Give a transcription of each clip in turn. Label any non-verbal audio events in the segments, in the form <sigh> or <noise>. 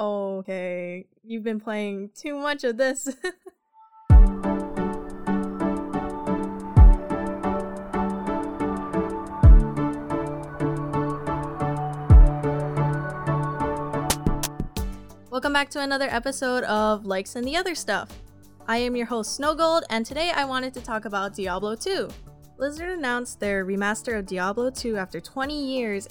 Oh, okay, you've been playing too much of this. <laughs> Welcome back to another episode of Likes and the Other Stuff. I am your host Snowgold, and today I wanted to talk about Diablo 2. Blizzard announced their remaster of Diablo 2 after 20 years.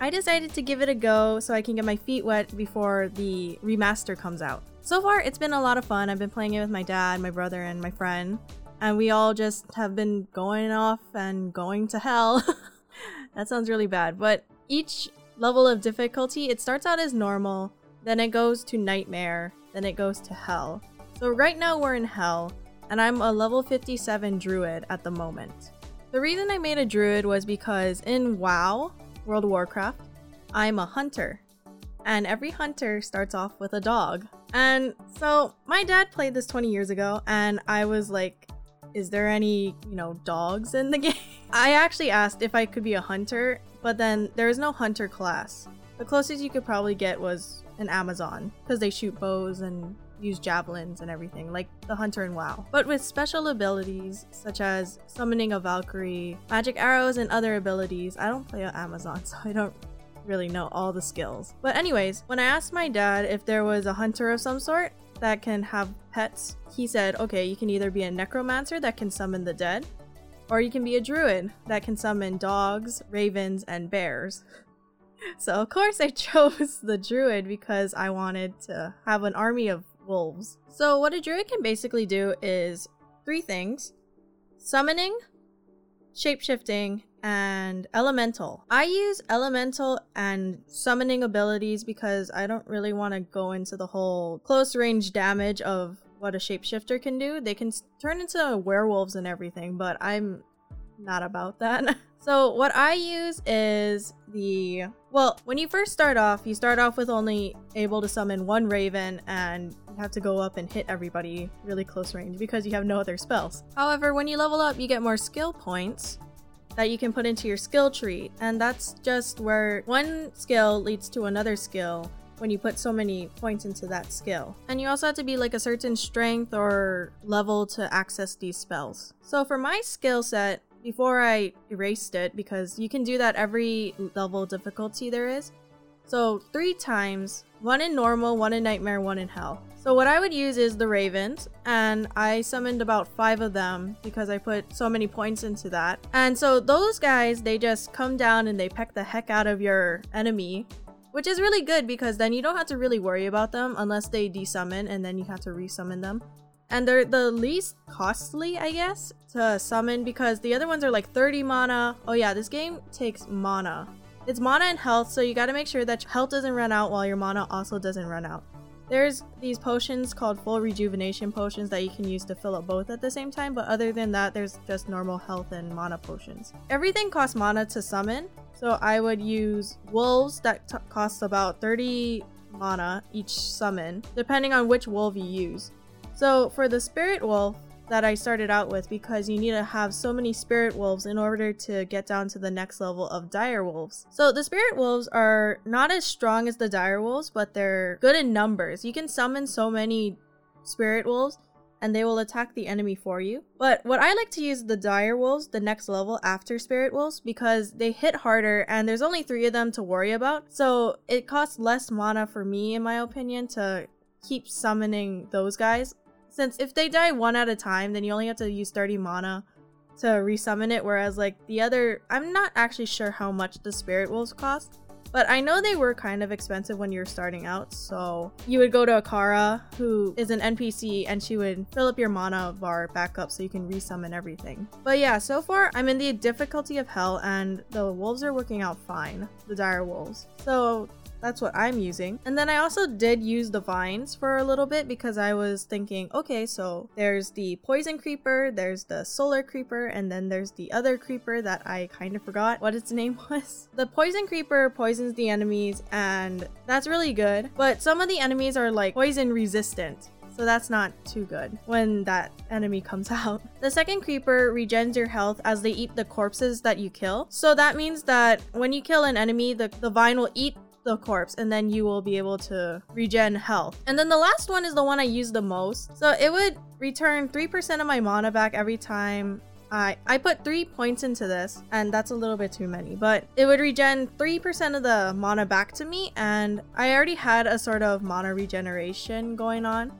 I decided to give it a go so I can get my feet wet before the remaster comes out. So far, it's been a lot of fun. I've been playing it with my dad, my brother, and my friend, and we all just have been going off and going to hell. <laughs> that sounds really bad, but each level of difficulty, it starts out as normal then it goes to Nightmare, then it goes to Hell. So right now we're in Hell, and I'm a level 57 Druid at the moment. The reason I made a Druid was because in WoW, World of Warcraft, I'm a hunter. And every hunter starts off with a dog. And so my dad played this 20 years ago, and I was like, is there any, you know, dogs in the <laughs> game? I actually asked if I could be a hunter, but then there is no hunter class. The closest you could probably get was an Amazon because they shoot bows and use javelins and everything, like the hunter in WoW. But with special abilities such as summoning a Valkyrie, magic arrows, and other abilities, I don't play on Amazon, <laughs> so I don't really know all the skills. But anyways, when I asked my dad if there was a hunter of some sort that can have pets, he said, okay, you can either be a necromancer that can summon the dead, or you can be a druid that can summon dogs, ravens, and bears. <laughs> So of course I <laughs> chose the druid because I wanted to have an army of wolves. So what a druid can basically do is three things. Summoning, shapeshifting, and elemental. I use elemental and summoning abilities because I don't really want to go into the whole close range damage of what a shapeshifter can do. They can turn into werewolves and everything, but I'm not about that. <laughs> so what I use is the well, when you first start off, you start off with only able to summon one raven and you have to go up and hit everybody really close range because you have no other spells. However, when you level up, you get more skill points that you can put into your skill tree, and that's just where one skill leads to another skill when you put so many points into that skill. And you also have to be like a certain strength or level to access these spells. So for my skill set, before I erased it because you can do that every level difficulty there is. So three times, one in normal, one in nightmare, one in hell. So what I would use is the ravens, and I summoned about five of them because I put so many points into that. And so those guys, they just come down and they peck the heck out of your enemy, which is really good because then you don't have to really worry about them unless they desummon and then you have to resummon them. And they're the least costly, I guess, to summon because the other ones are like 30 mana. Oh yeah, this game takes mana. It's mana and health, so you gotta make sure that your health doesn't run out while your mana also doesn't run out. There's these potions called full rejuvenation potions that you can use to fill up both at the same time, but other than that, there's just normal health and mana potions. Everything costs mana to summon, so I would use wolves that cost about 30 mana each summon, depending on which wolf you use. So for the spirit wolf that I started out with, because you need to have so many spirit wolves in order to get down to the next level of dire wolves. So the spirit wolves are not as strong as the dire wolves, but they're good in numbers. You can summon so many spirit wolves and they will attack the enemy for you. But what I like to use the dire wolves, the next level after spirit wolves, because they hit harder and there's only three of them to worry about. So it costs less mana for me, in my opinion, to keep summoning those guys since if they die one at a time, then you only have to use 30 mana to resummon it. Whereas like the other, I'm not actually sure how much the spirit wolves cost. But I know they were kind of expensive when you're starting out, so you would go to Akara, who is an NPC, and she would fill up your mana bar back up so you can resummon everything. But yeah, so far I'm in the difficulty of hell, and the wolves are working out fine, the dire wolves. So that's what I'm using. And then I also did use the vines for a little bit because I was thinking, okay, so there's the poison creeper, there's the solar creeper, and then there's the other creeper that I kind of forgot what its name <laughs> was. The poison creeper poisons the enemies and that's really good, but some of the enemies are like poison resistant. So that's not too good when that enemy comes <laughs> out. The second creeper regens your health as they eat the corpses that you kill. So that means that when you kill an enemy, the, the vine will eat the corpse and then you will be able to regen health. And then the last one is the one I use the most. So it would return 3% of my mana back every time I, I put three points into this, and that's a little bit too many, but it would regen 3% of the mana back to me, and I already had a sort of mana regeneration going on.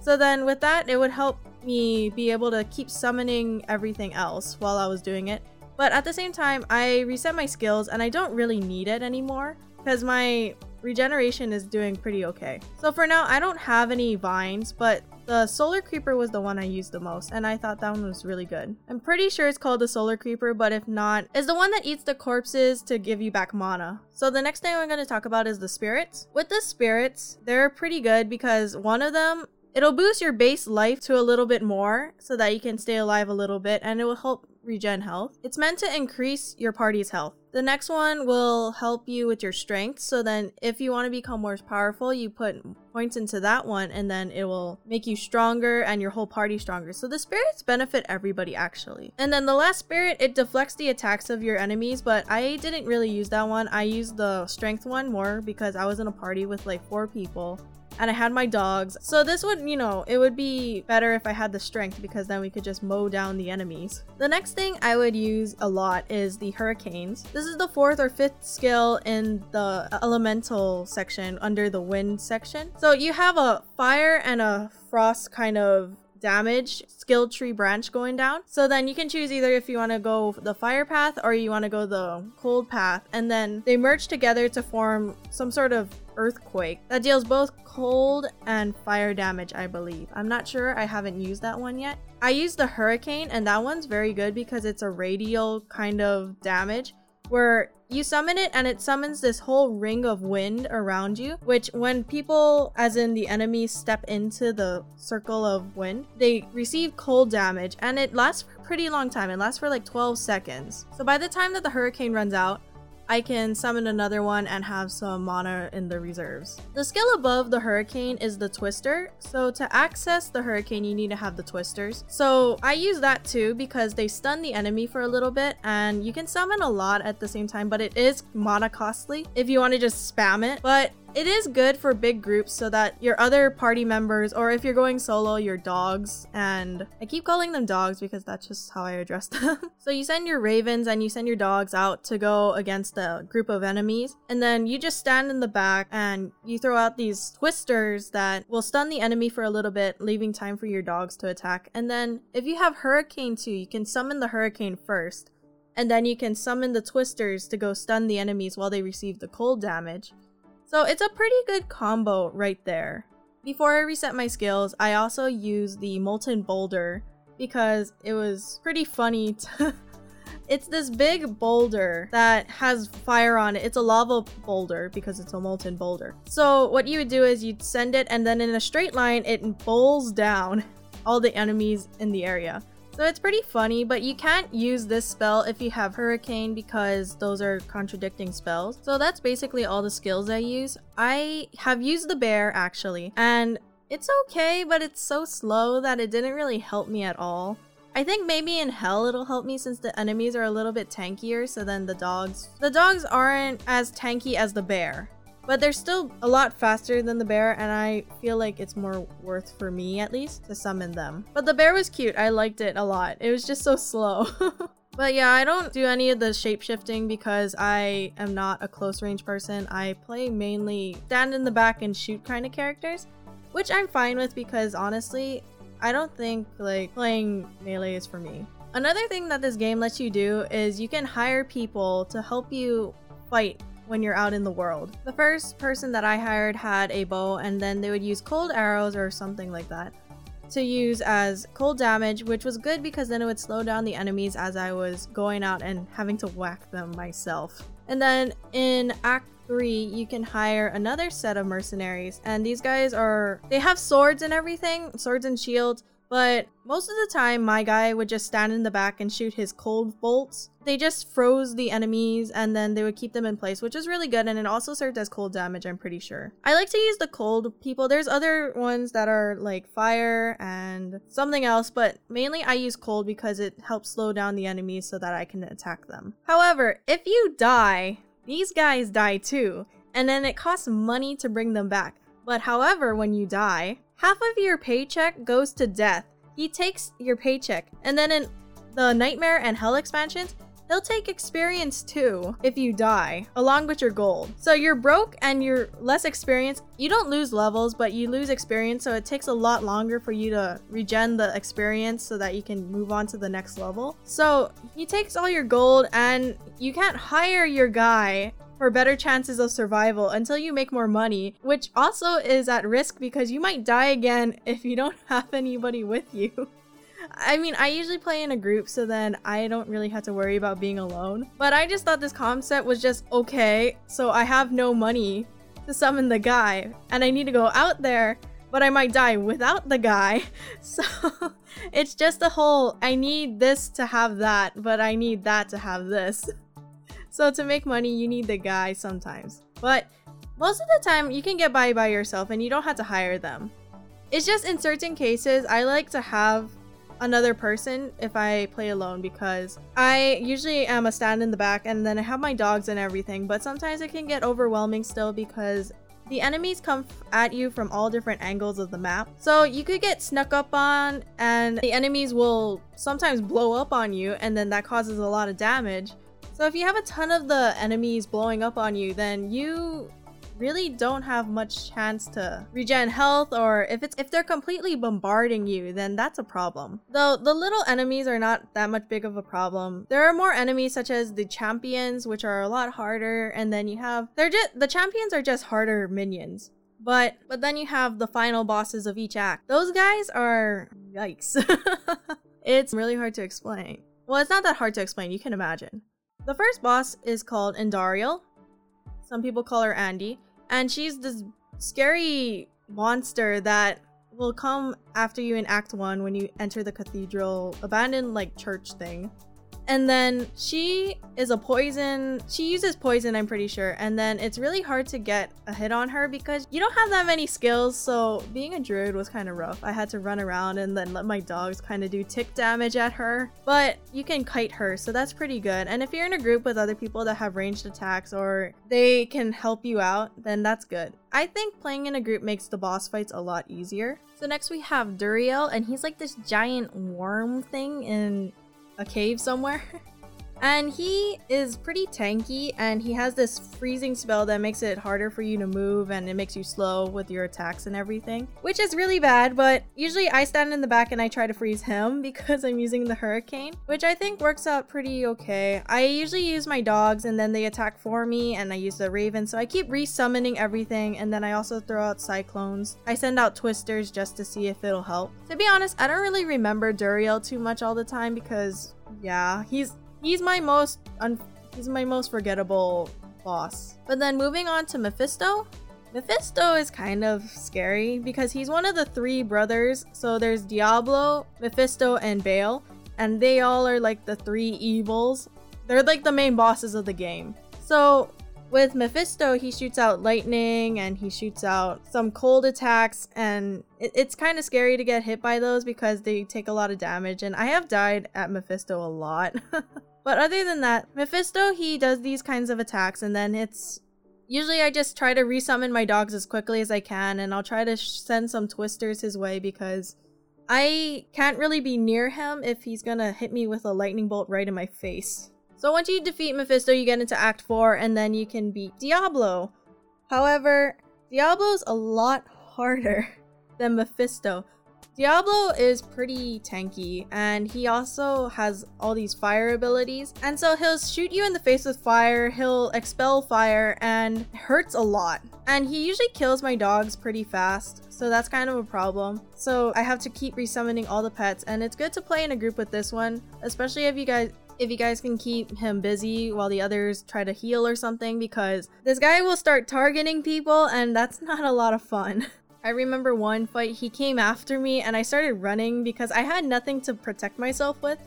So then with that, it would help me be able to keep summoning everything else while I was doing it. But at the same time, I reset my skills and I don't really need it anymore because my regeneration is doing pretty okay. So for now, I don't have any vines, but the solar creeper was the one I used the most and I thought that one was really good. I'm pretty sure it's called the solar creeper, but if not, it's the one that eats the corpses to give you back mana. So the next thing I'm going to talk about is the spirits. With the spirits, they're pretty good because one of them It'll boost your base life to a little bit more so that you can stay alive a little bit and it will help regen health. It's meant to increase your party's health. The next one will help you with your strength. So then if you want to become more powerful, you put points into that one and then it will make you stronger and your whole party stronger. So the spirits benefit everybody actually. And then the last spirit, it deflects the attacks of your enemies, but I didn't really use that one. I used the strength one more because I was in a party with like four people and I had my dogs. So this would, you know, it would be better if I had the strength because then we could just mow down the enemies. The next thing I would use a lot is the hurricanes. This is the fourth or fifth skill in the elemental section under the wind section. So you have a fire and a frost kind of damage skill tree branch going down. So then you can choose either if you want to go the fire path or you want to go the cold path. And then they merge together to form some sort of earthquake that deals both cold and fire damage, I believe. I'm not sure. I haven't used that one yet. I used the hurricane and that one's very good because it's a radial kind of damage where you summon it and it summons this whole ring of wind around you, which when people, as in the enemies, step into the circle of wind, they receive cold damage and it lasts for pretty long time. It lasts for like 12 seconds. So by the time that the hurricane runs out, I can summon another one and have some mana in the reserves. The skill above the Hurricane is the Twister, so to access the Hurricane you need to have the Twisters. So I use that too because they stun the enemy for a little bit and you can summon a lot at the same time but it is mana costly if you want to just spam it. But it is good for big groups so that your other party members, or if you're going solo, your dogs, and I keep calling them dogs because that's just how I address <laughs> them. so you send your ravens and you send your dogs out to go against a group of enemies, and then you just stand in the back and you throw out these twisters that will stun the enemy for a little bit, leaving time for your dogs to attack. And then if you have Hurricane too, you can summon the Hurricane first, and then you can summon the twisters to go stun the enemies while they receive the cold damage. So it's a pretty good combo right there. Before I reset my skills, I also used the Molten Boulder because it was pretty funny <laughs> to It's this big boulder that has fire on it. It's a lava boulder because it's a molten boulder. So what you would do is you'd send it and then in a straight line, it bowls down <laughs> all the enemies in the area. So it's pretty funny, but you can't use this spell if you have Hurricane because those are contradicting spells. So that's basically all the skills I use. I have used the bear actually, and it's okay, but it's so slow that it didn't really help me at all. I think maybe in hell it'll help me since the enemies are a little bit tankier, so then the dogs... The dogs aren't as tanky as the bear. But they're still a lot faster than the bear, and I feel like it's more worth for me, at least, to summon them. But the bear was cute. I liked it a lot. It was just so slow. <laughs> But yeah, I don't do any of the shapeshifting because I am not a close range person. I play mainly stand in the back and shoot kind of characters, which I'm fine with because honestly, I don't think like playing melee is for me. Another thing that this game lets you do is you can hire people to help you fight when you're out in the world. The first person that I hired had a bow and then they would use cold arrows or something like that to use as cold damage, which was good because then it would slow down the enemies as I was going out and having to whack them myself. And then in Act 3, you can hire another set of mercenaries, and these guys are, they have swords and everything, swords and shields, but most of the time, my guy would just stand in the back and shoot his cold bolts. They just froze the enemies and then they would keep them in place, which is really good. And it also served as cold damage, I'm pretty sure. I like to use the cold people. There's other ones that are like fire and something else, but mainly I use cold because it helps slow down the enemies so that I can attack them. However, if you die, these guys die too. and then it costs money to bring them back. But however, when you die, half of your paycheck goes to death. He takes your paycheck, and then in the Nightmare and Hell expansions, He'll take experience too if you die, along with your gold. So you're broke and you're less experienced. You don't lose levels, but you lose experience, so it takes a lot longer for you to regen the experience so that you can move on to the next level. So he takes all your gold and you can't hire your guy for better chances of survival until you make more money, which also is at risk because you might die again if you don't <laughs> have anybody with you. I mean, I usually play in a group, so then I don't really have to worry about being alone. But I just thought this concept was just okay, so I have no money to summon the guy, and I need to go out there, but I might die without the guy. <laughs> So <laughs> it's just a whole I need this to have that, but I need that to have this. So to make money, you need the guy sometimes. But most of the time, you can get by by yourself and you don't have to hire them. It's just in certain cases, I like to have another person if I play alone because I usually am a stand in the back and then I have my dogs and everything, but sometimes it can get overwhelming still because the enemies come at you from all different angles of the map. So you could get snuck up on and the enemies will sometimes blow up on you and then that causes a lot of damage. So if you have a ton of the enemies blowing up on you, then you really don't have much chance to regen health or if it's if they're completely bombarding you then that's a problem. Though the little enemies are not that much big of a problem. There are more enemies such as the champions which are a lot harder and then you have they're just the champions are just harder minions. But but then you have the final bosses of each act. Those guys are yikes. <laughs> It's really hard to explain. Well it's not that hard to explain you can imagine the first boss is called Andariel. Some people call her Andy and she's this scary monster that will come after you in Act 1 when you enter the cathedral abandoned like church thing. And then she is a poison. She uses poison, I'm pretty sure. And then it's really hard to get a hit on her because you don't have that many skills. So being a druid was kind of rough. I had to run around and then let my dogs kind of do tick damage at her. But you can kite her, so that's pretty good. And if you're in a group with other people that have ranged attacks or they can help you out, then that's good. I think playing in a group makes the boss fights a lot easier. So next we have Duriel, and he's like this giant worm thing in a cave somewhere. <laughs> And he is pretty tanky and he has this freezing spell that makes it harder for you to move and it makes you slow with your attacks and everything. Which is really bad, but usually I stand in the back and I try to freeze him <laughs> because I'm using the hurricane, which I think works out pretty okay. I usually use my dogs and then they attack for me and I use the raven, so I keep resummoning everything and then I also throw out cyclones. I send out twisters just to see if it'll help. To be honest, I don't really remember Duriel too much all the time because yeah, he's he's my most un- he's my most forgettable boss. But then moving on to Mephisto, Mephisto is kind of scary because he's one of the three brothers. So there's Diablo, Mephisto, and Baal, and they all are like the three evils. They're like the main bosses of the game. So with Mephisto, he shoots out lightning and he shoots out some cold attacks, and it, it's kind of scary to get hit by those because they take a lot of damage. And I have died at Mephisto a lot. <laughs> but other than that, Mephisto, he does these kinds of attacks, and then it's usually I just try to resummon my dogs as quickly as I can, and I'll try to send some twisters his way because I can't really be near him if he's gonna hit me with a lightning bolt right in my face. So once you defeat Mephisto, you get into Act 4 and then you can beat Diablo. However, Diablo's a lot harder <laughs> than Mephisto. Diablo is pretty tanky and he also has all these fire abilities. And so he'll shoot you in the face with fire, he'll expel fire and hurts a lot. And he usually kills my dogs pretty fast, so that's kind of a problem. So I have to keep resummoning all the pets and it's good to play in a group with this one, especially if you guys if you guys can keep him busy while the others try to heal or something because this guy will start targeting people and that's <laughs> not a lot of fun. I remember one fight, he came after me and I started running because I had nothing to protect myself with.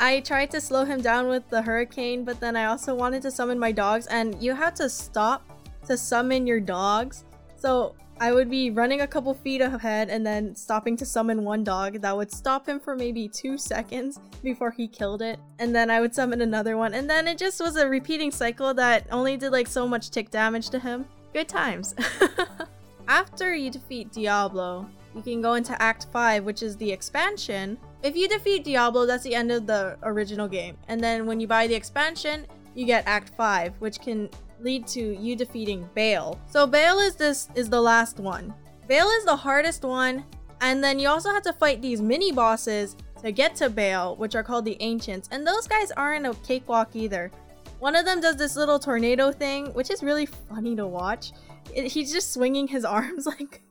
I tried to slow him down with the hurricane, but then I also wanted to summon my dogs and you have to stop to summon your dogs. So I would be running a couple feet ahead and then stopping to summon one dog that would stop him for maybe two seconds before he killed it. And then I would summon another one. And then it just was a repeating cycle that only did like so much tick damage to him. Good times. <laughs> After you defeat Diablo, you can go into Act 5, which is the expansion. If you defeat Diablo, that's the end of the original game. And then when you buy the expansion, you get Act 5, which can lead to you defeating Baal. So Baal is this is the last one. Baal is the hardest one, and then you also have to fight these mini bosses to get to Baal, which are called the Ancients. And those guys aren't a cakewalk either. One of them does this little tornado thing, which is really funny to watch. It, he's just swinging his <laughs> arms like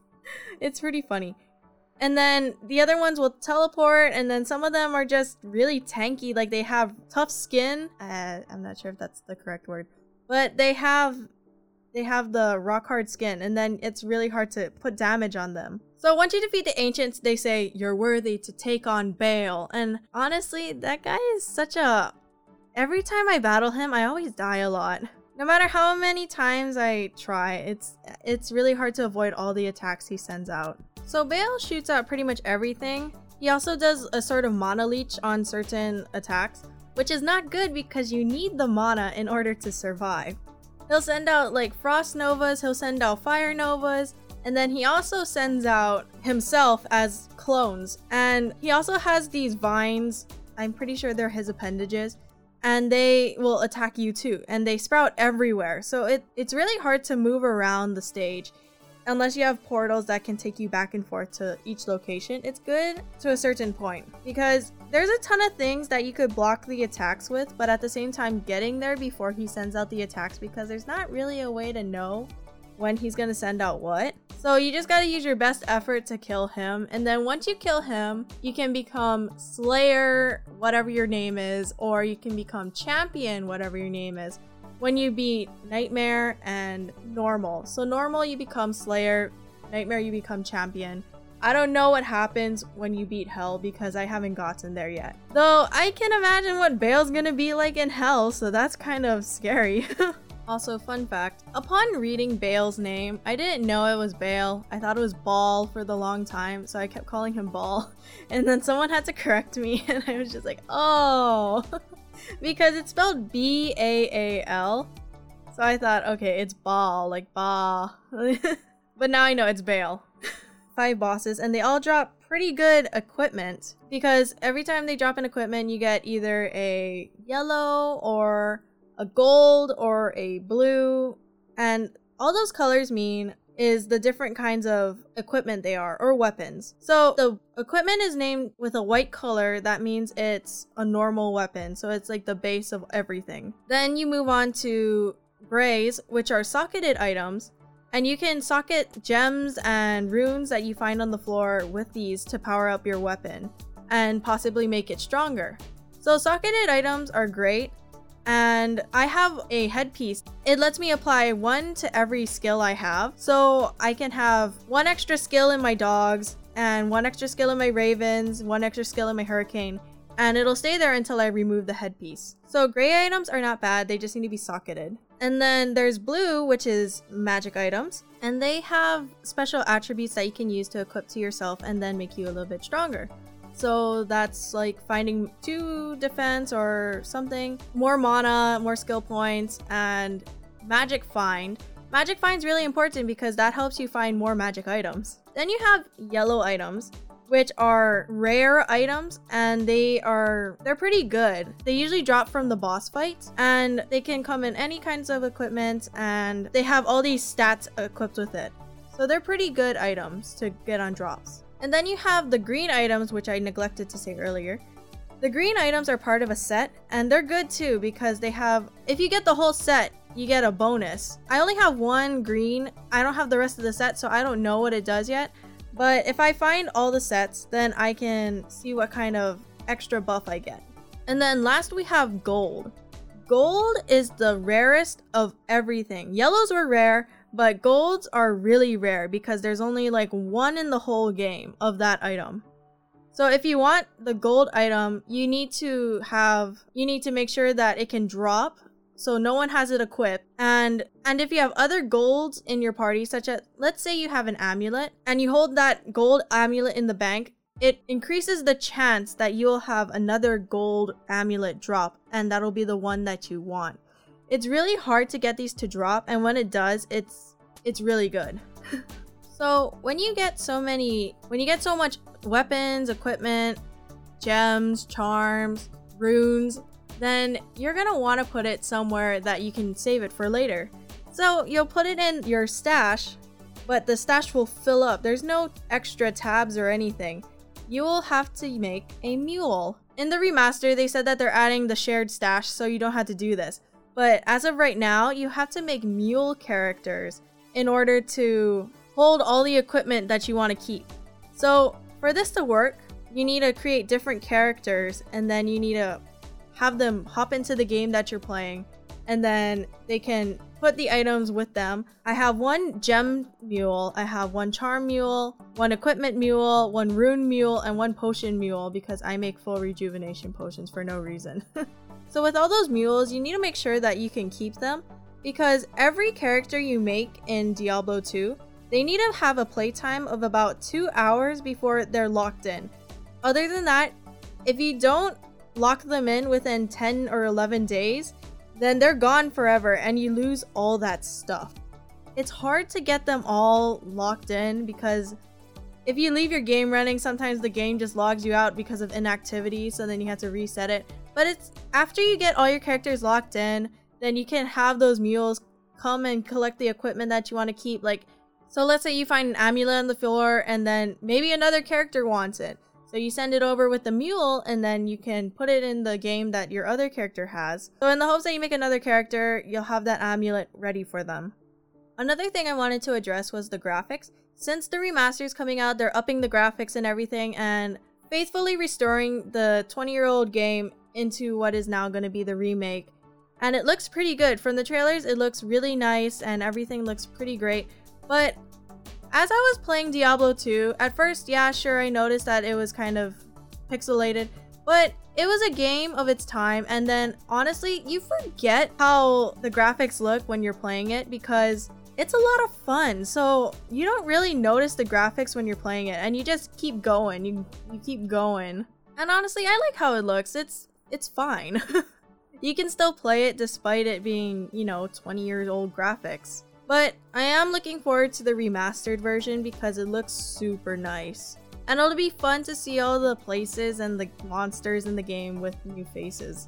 it's pretty funny. And then the other ones will teleport, and then some of them are just really tanky. Like they have tough skin. Uh, I'm not sure if that's the correct word, but they have they have the rock hard skin, and then it's really hard to put damage on them. So once you defeat the ancients, they say you're worthy to take on Baal. And honestly, that guy is such a. Every time I battle him, I always die a lot. No matter how many times I try, it's it's really hard to avoid all the attacks he sends out. So Baal shoots out pretty much everything. He also does a sort of mana leech on certain attacks, which is not good because you need the mana in order to survive. He'll send out like frost novas, he'll send out fire novas, and then he also sends out himself as clones. And he also has these vines, I'm pretty sure they're his appendages, and they will attack you too. And they sprout everywhere. So it, it's really hard to move around the stage unless you have portals that can take you back and forth to each location, it's good to a certain point because there's a ton of things that you could block the attacks with, but at the same time getting there before he sends out the attacks because there's not really a way to know when he's gonna send out what. So you just gotta use your best effort to kill him, and then once you kill him, you can become Slayer, whatever your name is, or you can become Champion, whatever your name is when you beat Nightmare and Normal. So Normal you become Slayer, Nightmare you become Champion. I don't know what happens when you beat Hell because I haven't gotten there yet. Though I can imagine what Baal's gonna be like in Hell, so that's kind of scary. <laughs> also, fun fact, upon reading Bale's name, I didn't know it was Bale. I thought it was Ball for the long time, so I kept calling him Ball. <laughs> And then someone had to correct me <laughs> and I was just like, oh. <laughs> because it's spelled B A A L. So I thought, okay, it's Ball, like Ba. but now I know it's Bale. Five bosses, and they all drop pretty good equipment because every time they drop an equipment, you get either a yellow or a gold or a blue, and all those colors mean is the different kinds of equipment they are or weapons. So the equipment is named with a white color. That means it's a normal weapon. So it's like the base of everything. Then you move on to grays, which are socketed items. And you can socket gems and runes that you find on the floor with these to power up your weapon and possibly make it stronger. So socketed items are great and I have a headpiece. It lets me apply one to every skill I have. So I can have one extra skill in my dogs and one extra skill in my ravens, one extra skill in my hurricane, and it'll stay there until I remove the headpiece. So gray items are not bad, they just need to be socketed. And then there's blue, which is magic items, and they have special attributes that you can use to equip to yourself and then make you a little bit stronger. So that's like finding two defense or something, more mana, more skill points, and magic find. Magic find is really important because that helps you find more magic items. Then you have yellow items, which are rare items and they are they're pretty good. They usually drop from the boss fights and they can come in any kinds of equipment and they have all these stats equipped with it. So they're pretty good items to get on drops. And then you have the green items, which I neglected to say earlier. The green items are part of a set, and they're good too because they have, if you get the whole set, you get a bonus. I only have one green, I don't have the rest of the set, so I don't know what it does yet. But if I find all the sets, then I can see what kind of extra buff I get. And then last we have gold. Gold is the rarest of everything. Yellows were rare, but golds are really rare because there's only like one in the whole game of that item. So if you want the gold item, you need to have you need to make sure that it can drop so no one has it equipped. And and if you have other golds in your party such as let's say you have an amulet and you hold that gold amulet in the bank, it increases the chance that you'll have another gold amulet drop and that'll be the one that you want. It's really hard to get these to drop, and when it does, it's it's really good. <laughs> so when you get so many, when you get so much weapons, equipment, gems, charms, runes, then you're gonna want to put it somewhere that you can save it for later. So you'll put it in your stash, but the stash will fill up. There's no extra tabs or anything. You will have to make a mule. In the remaster, they said that they're adding the shared stash so you don't have to do this. But as of right now, you have to make mule characters in order to hold all the equipment that you want to keep. So for this to work, you need to create different characters and then you need to have them hop into the game that you're playing and then they can put the items with them. I have one gem mule, I have one charm mule, one equipment mule, one rune mule, and one potion mule because I make full rejuvenation potions for no reason. <laughs> so with all those mules, you need to make sure that you can keep them because every character you make in Diablo 2, they need to have a playtime of about 2 hours before they're locked in. Other than that, if you don't lock them in within 10 or 11 days, then they're gone forever and you lose all that stuff. It's hard to get them all locked in because if you leave your game running, sometimes the game just logs you out because of inactivity, so then you have to reset it. But it's after you get all your characters locked in, then you can have those mules come and collect the equipment that you want to keep. Like, so let's say you find an amulet on the floor and then maybe another character wants it. So you send it over with the mule and then you can put it in the game that your other character has. So in the hopes that you make another character, you'll have that amulet ready for them. Another thing I wanted to address was the graphics. Since the remaster is coming out, they're upping the graphics and everything and faithfully restoring the 20 year old game into what is now going to be the remake. And it looks pretty good. From the trailers, it looks really nice and everything looks pretty great. But as I was playing Diablo 2, at first, yeah, sure, I noticed that it was kind of pixelated, but it was a game of its time, and then honestly, you forget how the graphics look when you're playing it because it's a lot of fun. So you don't really notice the graphics when you're playing it, and you just keep going. You you keep going. And honestly, I like how it looks. It's it's fine. <laughs> you can still play it despite it being, you know, 20 years old graphics. But I am looking forward to the remastered version because it looks super nice. And it'll be fun to see all the places and the monsters in the game with new faces.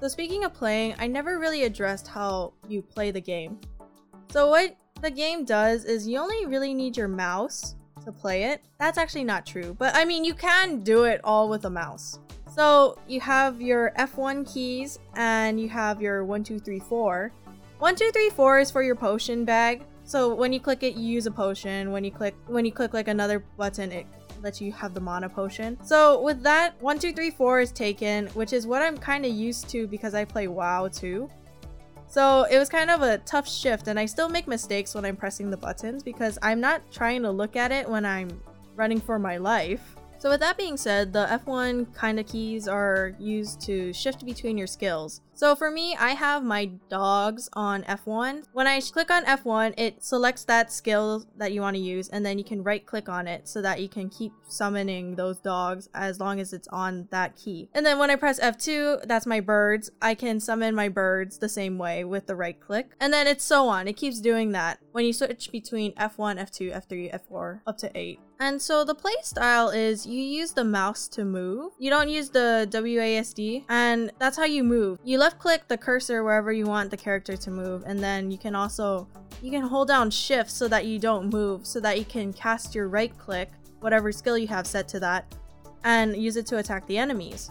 So speaking of playing, I never really addressed how you play the game. So what the game does is you only really need your mouse to play it. That's actually not true, but I mean you can do it all with a mouse. So you have your F1 keys and you have your 1, 2, 3, 4 one, two, three, four is for your potion bag. So when you click it, you use a potion. When you click when you click like another button, it lets you have the mana potion. So with that, one, two, three, four is taken, which is what I'm kind of used to because I play WoW too. So it was kind of a tough shift, and I still make mistakes when I'm pressing the buttons because I'm not trying to look at it when I'm running for my life. So with that being said, the F1 kind of keys are used to shift between your skills. So for me, I have my dogs on F1. When I click on F1, it selects that skill that you want to use and then you can right click on it so that you can keep summoning those dogs as long as it's on that key. And then when I press F2, that's my birds. I can summon my birds the same way with the right click. And then it's so on. It keeps doing that when you switch between F1, F2, F3, F4, up to 8. And so the playstyle is you use the mouse to move. You don't use the WASD, and that's how you move. You left click the cursor wherever you want the character to move, and then you can also you can hold down shift so that you don't move, so that you can cast your right click, whatever skill you have set to that, and use it to attack the enemies.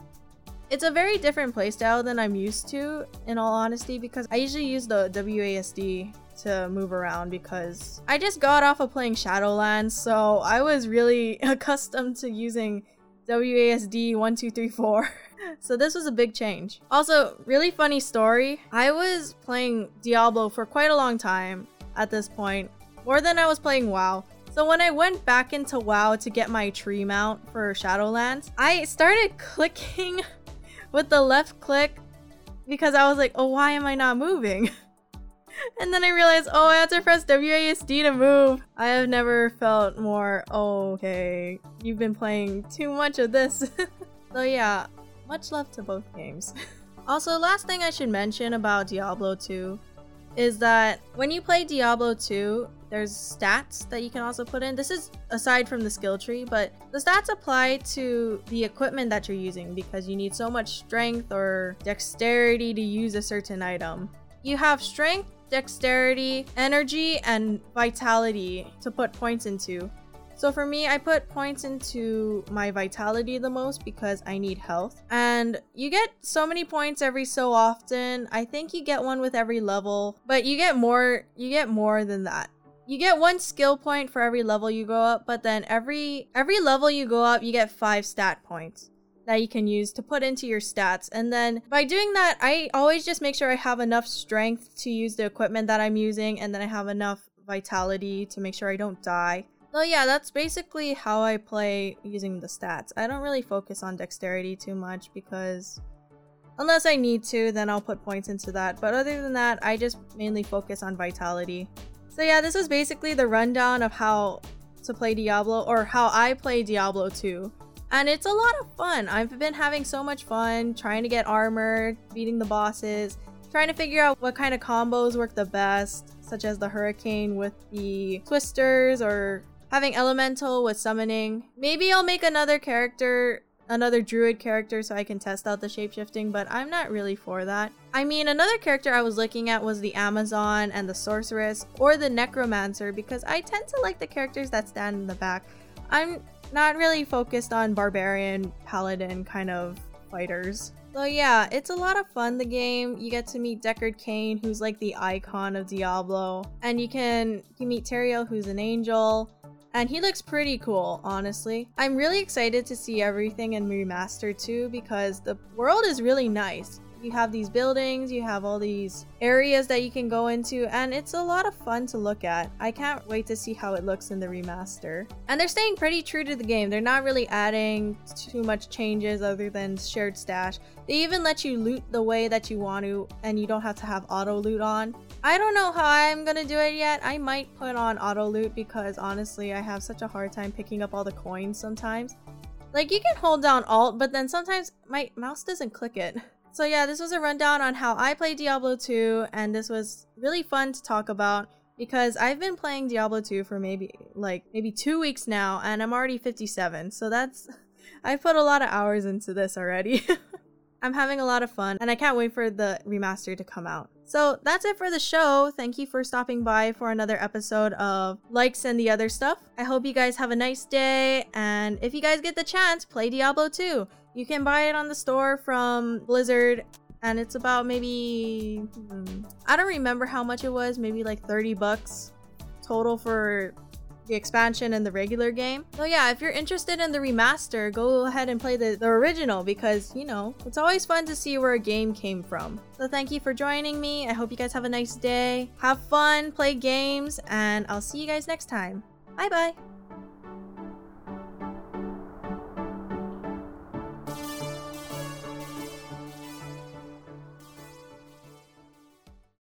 It's a very different playstyle than I'm used to, in all honesty, because I usually use the WASD to move around because I just got off of playing Shadowlands, so I was really <laughs> accustomed to using WASD 1234. <laughs> so this was a big change. Also, really funny story. I was playing Diablo for quite a long time at this point, more than I was playing WoW. So when I went back into WoW to get my tree mount for Shadowlands, I started <laughs> clicking with the left click because I was like, oh, why am I not moving? <laughs> <laughs> and then I realized, oh, I have to press WASD to move. I have never felt more, oh, okay, you've been playing too much of this. <laughs> so yeah, much love to both games. <laughs> also, last thing I should mention about Diablo 2 is that when you play Diablo 2, there's stats that you can also put in. This is aside from the skill tree, but the stats apply to the equipment that you're using because you need so much strength or dexterity to use a certain item. You have strength, dexterity, energy, and vitality to put points into. So for me, I put points into my vitality the most because I need health. And you get so many points every so often. I think you get one with every level, but you get more you get more than that. You get one skill point for every level you go up, but then every every level you go up, you get 5 stat points that you can use to put into your stats. And then by doing that, I always just make sure I have enough strength to use the equipment that I'm using and then I have enough vitality to make sure I don't die. So yeah, that's basically how I play using the stats. I don't really focus on dexterity too much because unless I need to, then I'll put points into that. But other than that, I just mainly focus on vitality. So yeah, this was basically the rundown of how to play Diablo or how I play Diablo 2. And it's a lot of fun. I've been having so much fun trying to get armor, beating the bosses, trying to figure out what kind of combos work the best, such as the Hurricane with the Twisters or having elemental with summoning. Maybe I'll make another character, another druid character so I can test out the shapeshifting, but I'm not really for that. I mean, another character I was looking at was the Amazon and the Sorceress or the Necromancer because I tend to like the characters that stand in the back. I'm not really focused on barbarian, paladin kind of fighters. So yeah, it's a lot of fun, the game. You get to meet Deckard Cain, who's like the icon of Diablo. And you can you meet Tyrael, who's an angel and he looks pretty cool, honestly. I'm really excited to see everything in Remastered too because the world is really nice. You have these buildings, you have all these areas that you can go into, and it's a lot of fun to look at. I can't wait to see how it looks in the remaster. And they're staying pretty true to the game. They're not really adding too much changes other than shared stash. They even let you loot the way that you want to, and you don't have to have auto loot on. I don't know how I'm gonna do it yet. I might put on auto loot because honestly, I have such a hard time picking up all the coins sometimes. Like you can hold down alt, but then sometimes my mouse doesn't click it. <laughs> So yeah, this was a rundown on how I play Diablo 2 and this was really fun to talk about because I've been playing Diablo 2 for maybe like maybe 2 weeks now and I'm already 57. So that's <laughs> I've put a lot of hours into this already. <laughs> I'm having a lot of fun and I can't wait for the remaster to come out. So that's it for the show. Thank you for stopping by for another episode of Likes and the Other Stuff. I hope you guys have a nice day, and if you guys get the chance, play Diablo 2. You can buy it on the store from Blizzard, and it's about maybe. Hmm, I don't remember how much it was, maybe like 30 bucks total for the expansion and the regular game. So yeah, if you're interested in the remaster, go ahead and play the, the original because, you know, it's always fun to see where a game came from. So thank you for joining me. I hope you guys have a nice day. Have fun, play games, and I'll see you guys next time. Bye bye.